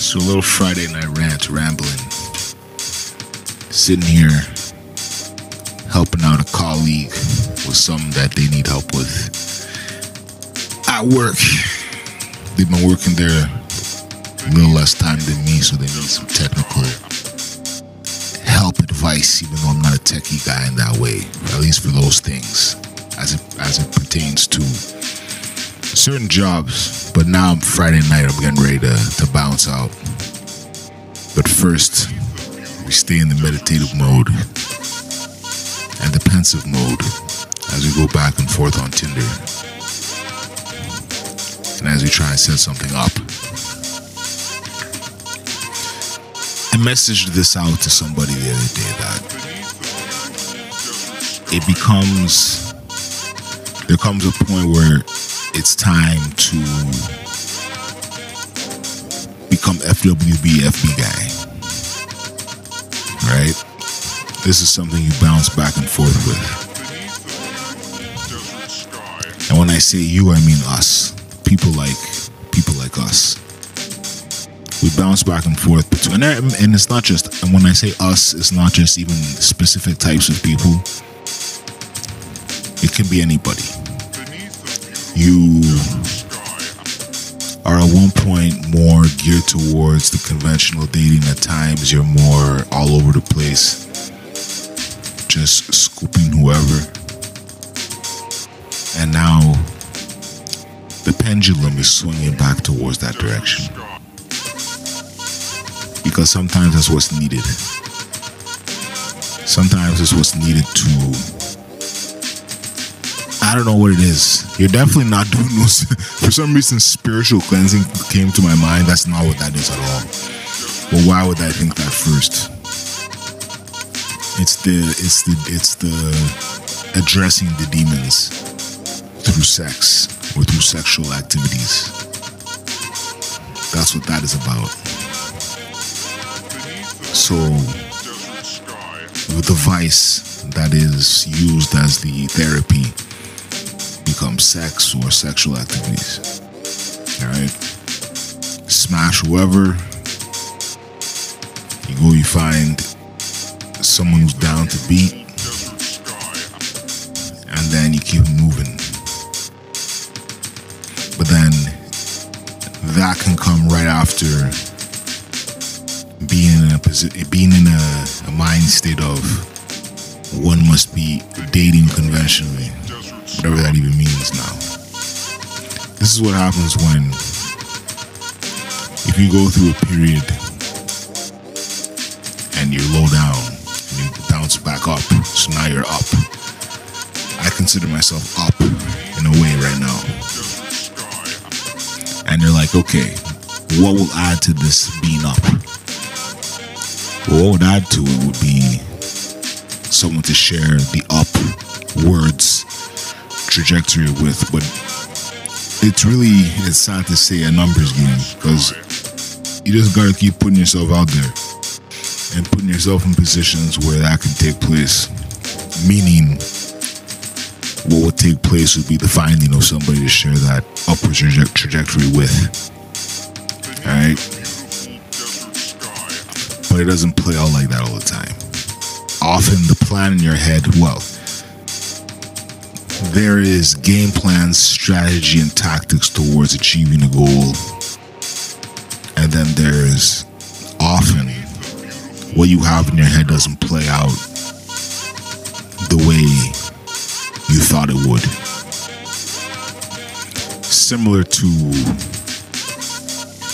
So a little Friday night rant, rambling. Sitting here, helping out a colleague with something that they need help with. At work, they've been working there a little less time than me, so they need some technical help, advice, even though I'm not a techie guy in that way. At least for those things, as it as it pertains to certain jobs. But now Friday night, I'm getting ready to, to bounce out. But first, we stay in the meditative mode and the pensive mode as we go back and forth on Tinder. And as we try and set something up. I messaged this out to somebody the other day that it becomes there comes a point where it's time to become FWB FB guy. Right? This is something you bounce back and forth with. And when I say you, I mean us. People like people like us. We bounce back and forth between and, it's not just and when I say us, it's not just even specific types of people. It can be anybody you are at one point more geared towards the conventional dating at times. You're more all over the place just scooping whoever. And now the pendulum is swinging back towards that direction. Because sometimes that's what's needed. Sometimes it's what's needed to I don't know what it is. You're definitely not doing those. For some reason, spiritual cleansing came to my mind. That's not what that is at all. But why would I think that first? It's the it's the it's the addressing the demons through sex or through sexual activities. That's what that is about. So the vice that is used as the therapy becomes sex or sexual activities. Alright? Smash whoever. You go, you find someone who's down to beat. And then you keep moving. But then that can come right after being in a being in a, a mind state of one must be dating conventionally whatever that even means now. This is what happens when, if you go through a period and you're low down and you bounce back up, so now you're up. I consider myself up in a way right now. And you're like, okay, what will add to this being up? Well, what would add to it would be someone to share the up words trajectory with, but it's really it's sad to say a numbers game because you just gotta keep putting yourself out there and putting yourself in positions where that can take place. Meaning, what would take place would be the finding of somebody to share that upward traje- trajectory with. Alright? But it doesn't play out like that all the time. Often, the plan in your head, well, there is game plans, strategy, and tactics towards achieving a goal. And then there's often what you have in your head doesn't play out the way you thought it would. Similar to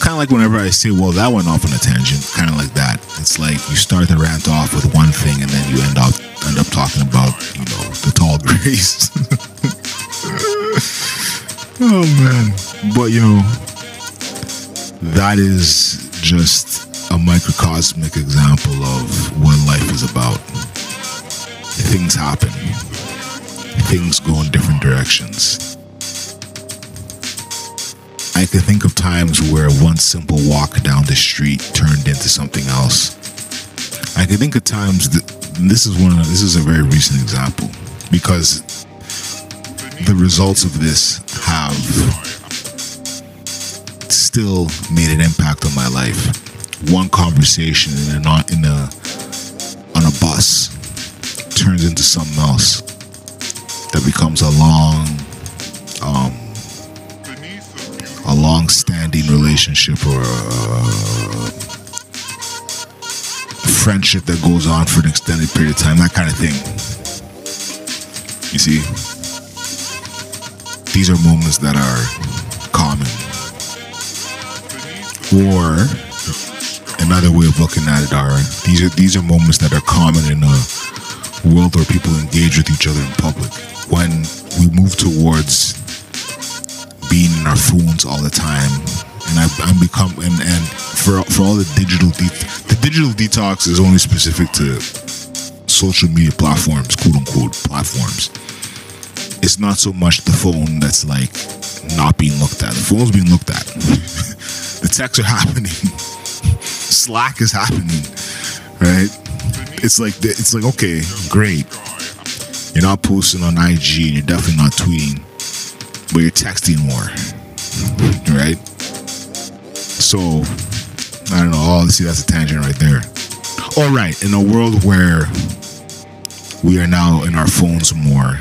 kind of like whenever I say, well, that went off on a tangent, kind of like that. It's like you start the rant off with one thing and then you end up end up talking about, you know, the tall grace. Oh man. But you know, that is just a microcosmic example of what life is about. Things happen. Things go in different directions. I can think of times where one simple walk down the street turned into something else. I can think of times that this is one of this is a very recent example because the results of this have still made an impact on my life. One conversation in a in a on a bus turns into something else that becomes a long um a long-standing relationship or a friendship that goes on for an extended period of time, that kind of thing. You see, these are moments that are common. Or another way of looking at it are these are these are moments that are common in a world where people engage with each other in public. When we move towards being in our phones all the time, and I've, I'm become and and for for all the digital de- the digital detox is only specific to social media platforms, quote unquote platforms. It's not so much the phone that's like not being looked at. The phone's being looked at. the texts are happening. Slack is happening, right? It's like it's like okay, great. You're not posting on IG and you're definitely not tweeting, but you're texting more, right? So I don't know. Oh, see, that's a tangent right there. All right, in a world where we are now in our phones more,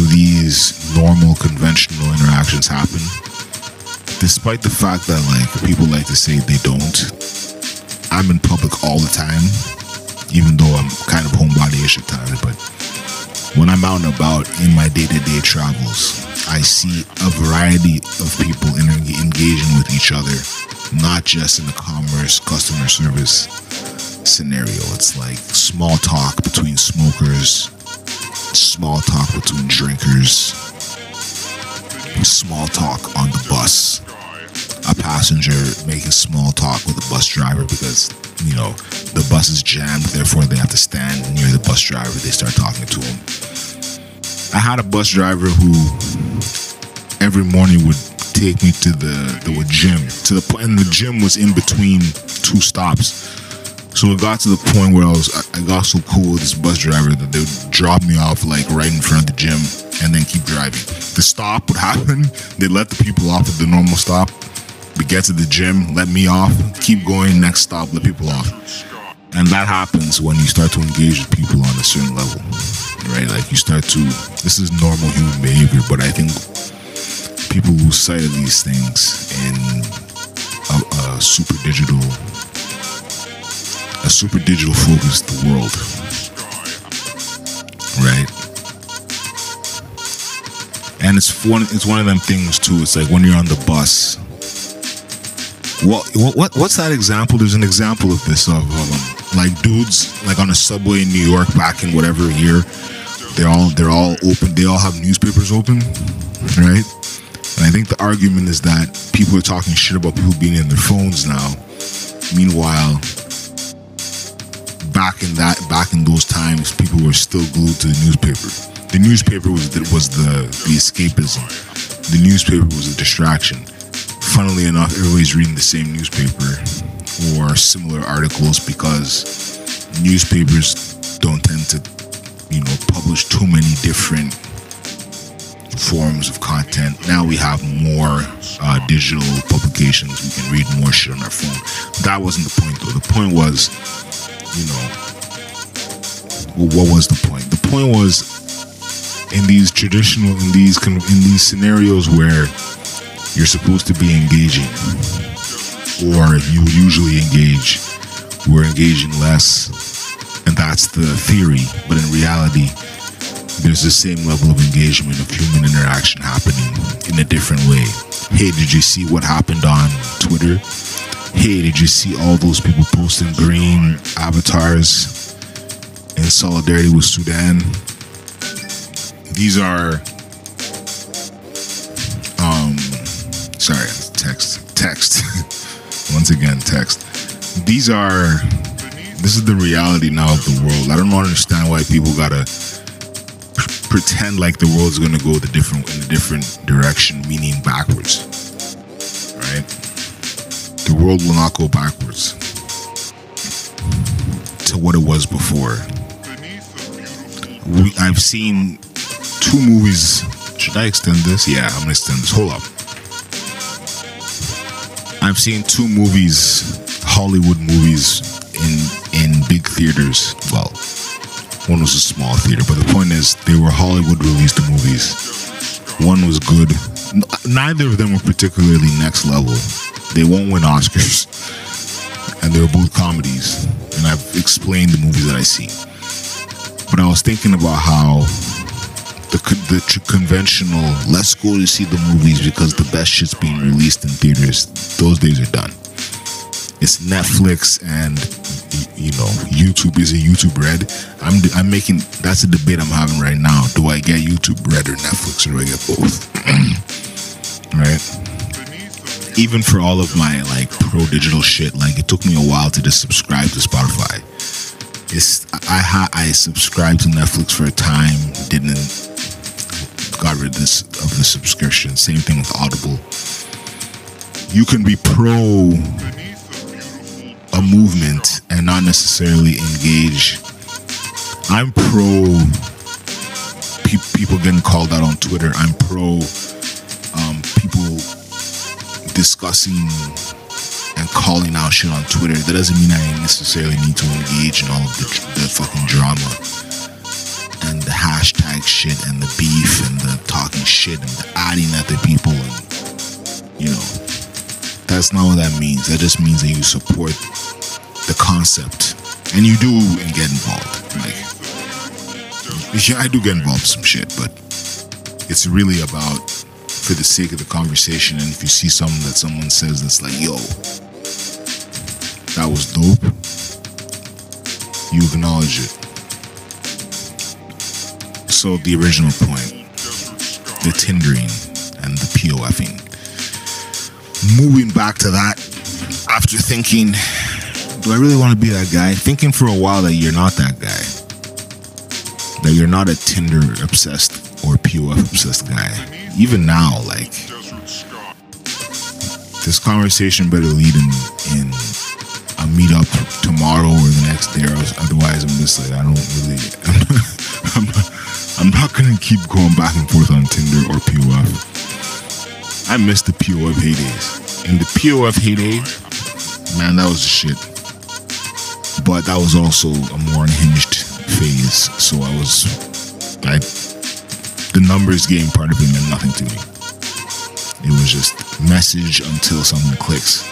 do these normal, conventional interactions happen? Despite the fact that like people like to say they don't, I'm in public all the time, even though I'm kind of homebody-ish at times. But when I'm out and about in my day-to-day travels, I see a variety of people engaging with each other, not just in the commerce, customer service scenario. It's like small talk between smokers, small talk between drinkers, small talk on the bus, a passenger making small talk with a bus driver because, you know, the bus is jammed, therefore they have to stand near the bus driver. They start talking to him. I had a bus driver who every morning would take me to the, the gym, to the and the gym was in between two stops. So it got to the point where I was I got so cool with this bus driver that they would drop me off like right in front of the gym and then keep driving. The stop would happen. They let the people off at the normal stop. We get to the gym, let me off, keep going, next stop, let people off. And that happens when you start to engage with people on a certain level. Right? Like you start to this is normal human behavior, but I think people lose sight of these things in a, a super digital super digital focused the world. Right? And it's one it's one of them things too. It's like when you're on the bus. What what what's that example? There's an example of this of um, like dudes like on a subway in New York back in whatever year. They're all they're all open. They all have newspapers open, right? And I think the argument is that people are talking shit about people being in their phones now. Meanwhile, back in that back in those times, people were still glued to the newspaper. The newspaper was the, was the the escapism. The newspaper was a distraction. Funnily enough, everybody's reading the same newspaper or similar articles because newspapers don't tend to, you know, publish too many different forms of content. Now we have more uh, digital publications. We can read more shit on our phone. That wasn't the point, though. The point was, you know, what was the point? The point was in these traditional, in these in these scenarios where you're supposed to be engaging, or you usually engage, we're engaging less, and that's the theory. But in reality, there's the same level of engagement of human interaction happening in a different way. Hey, did you see what happened on Twitter? Hey, did you see all those people posting green avatars in solidarity with Sudan? These are um sorry, text text. Once again, text. These are this is the reality now of the world. I don't understand why people gotta pretend like the world's gonna go the different in a different direction, meaning backwards. The world will not go backwards to what it was before. We, I've seen two movies. Should I extend this? Yeah, I'm gonna extend this. Hold up. I've seen two movies, Hollywood movies, in in big theaters. Well, one was a small theater, but the point is, they were Hollywood released movies. One was good. N- Neither of them were particularly next level. They won't win Oscars, and they were both comedies. And I've explained the movies that I see. But I was thinking about how the the conventional let's go to see the movies because the best shit's being released in theaters. Those days are done. It's Netflix and you know YouTube is a YouTube Red. I'm I'm making that's a debate I'm having right now. Do I get YouTube Red or Netflix or do I get both? right. Even for all of my like pro digital shit, like it took me a while to just subscribe to Spotify. It's I I subscribed to Netflix for a time, didn't got rid of this of the subscription. Same thing with Audible. You can be pro a movement and not necessarily engage. I'm pro pe- people getting called out on Twitter. I'm pro discussing and calling out shit on Twitter. That doesn't mean I necessarily need to engage in all of the, the fucking drama and the hashtag shit and the beef and the talking shit and the adding at the people and you know that's not what that means. That just means that you support the concept and you do and get involved. Like yeah, I do get involved in some shit, but it's really about for the sake of the conversation and if you see something that someone says that's like, yo, that was dope, you acknowledge it. So the original point, the Tindering and the POFing. Moving back to that, after thinking, do I really want to be that guy? Thinking for a while that you're not that guy. That you're not a Tinder obsessed or POF obsessed guy. Even now, like this conversation better lead in in a meetup tomorrow or the next day, or otherwise I'm just like I don't really. I'm not, I'm not gonna keep going back and forth on Tinder or POF. I miss the POF heydays. In the POF heydays, man, that was the shit. But that was also a more unhinged phase. So I was, I, the numbers game part of it meant nothing to me. It was just message until something clicks.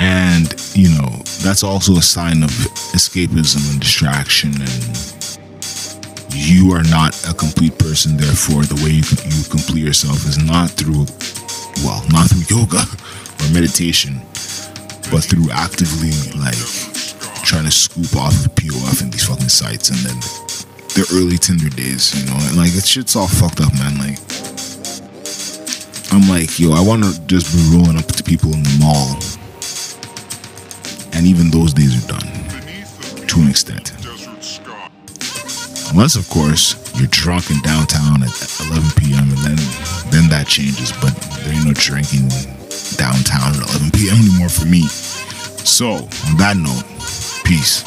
And, you know, that's also a sign of escapism and distraction and you are not a complete person therefore the way you, you complete yourself is not through well not through yoga or meditation but through actively like trying to scoop off of pof and these fucking sites and then the early tinder days you know and like it's shit's all fucked up man like i'm like yo i want to just be rolling up to people in the mall and even those days are done to an extent Unless, of course, you're drunk in downtown at 11 p.m. and then then that changes. But there ain't no drinking downtown at 11 p.m. anymore for me. So, on that note, peace.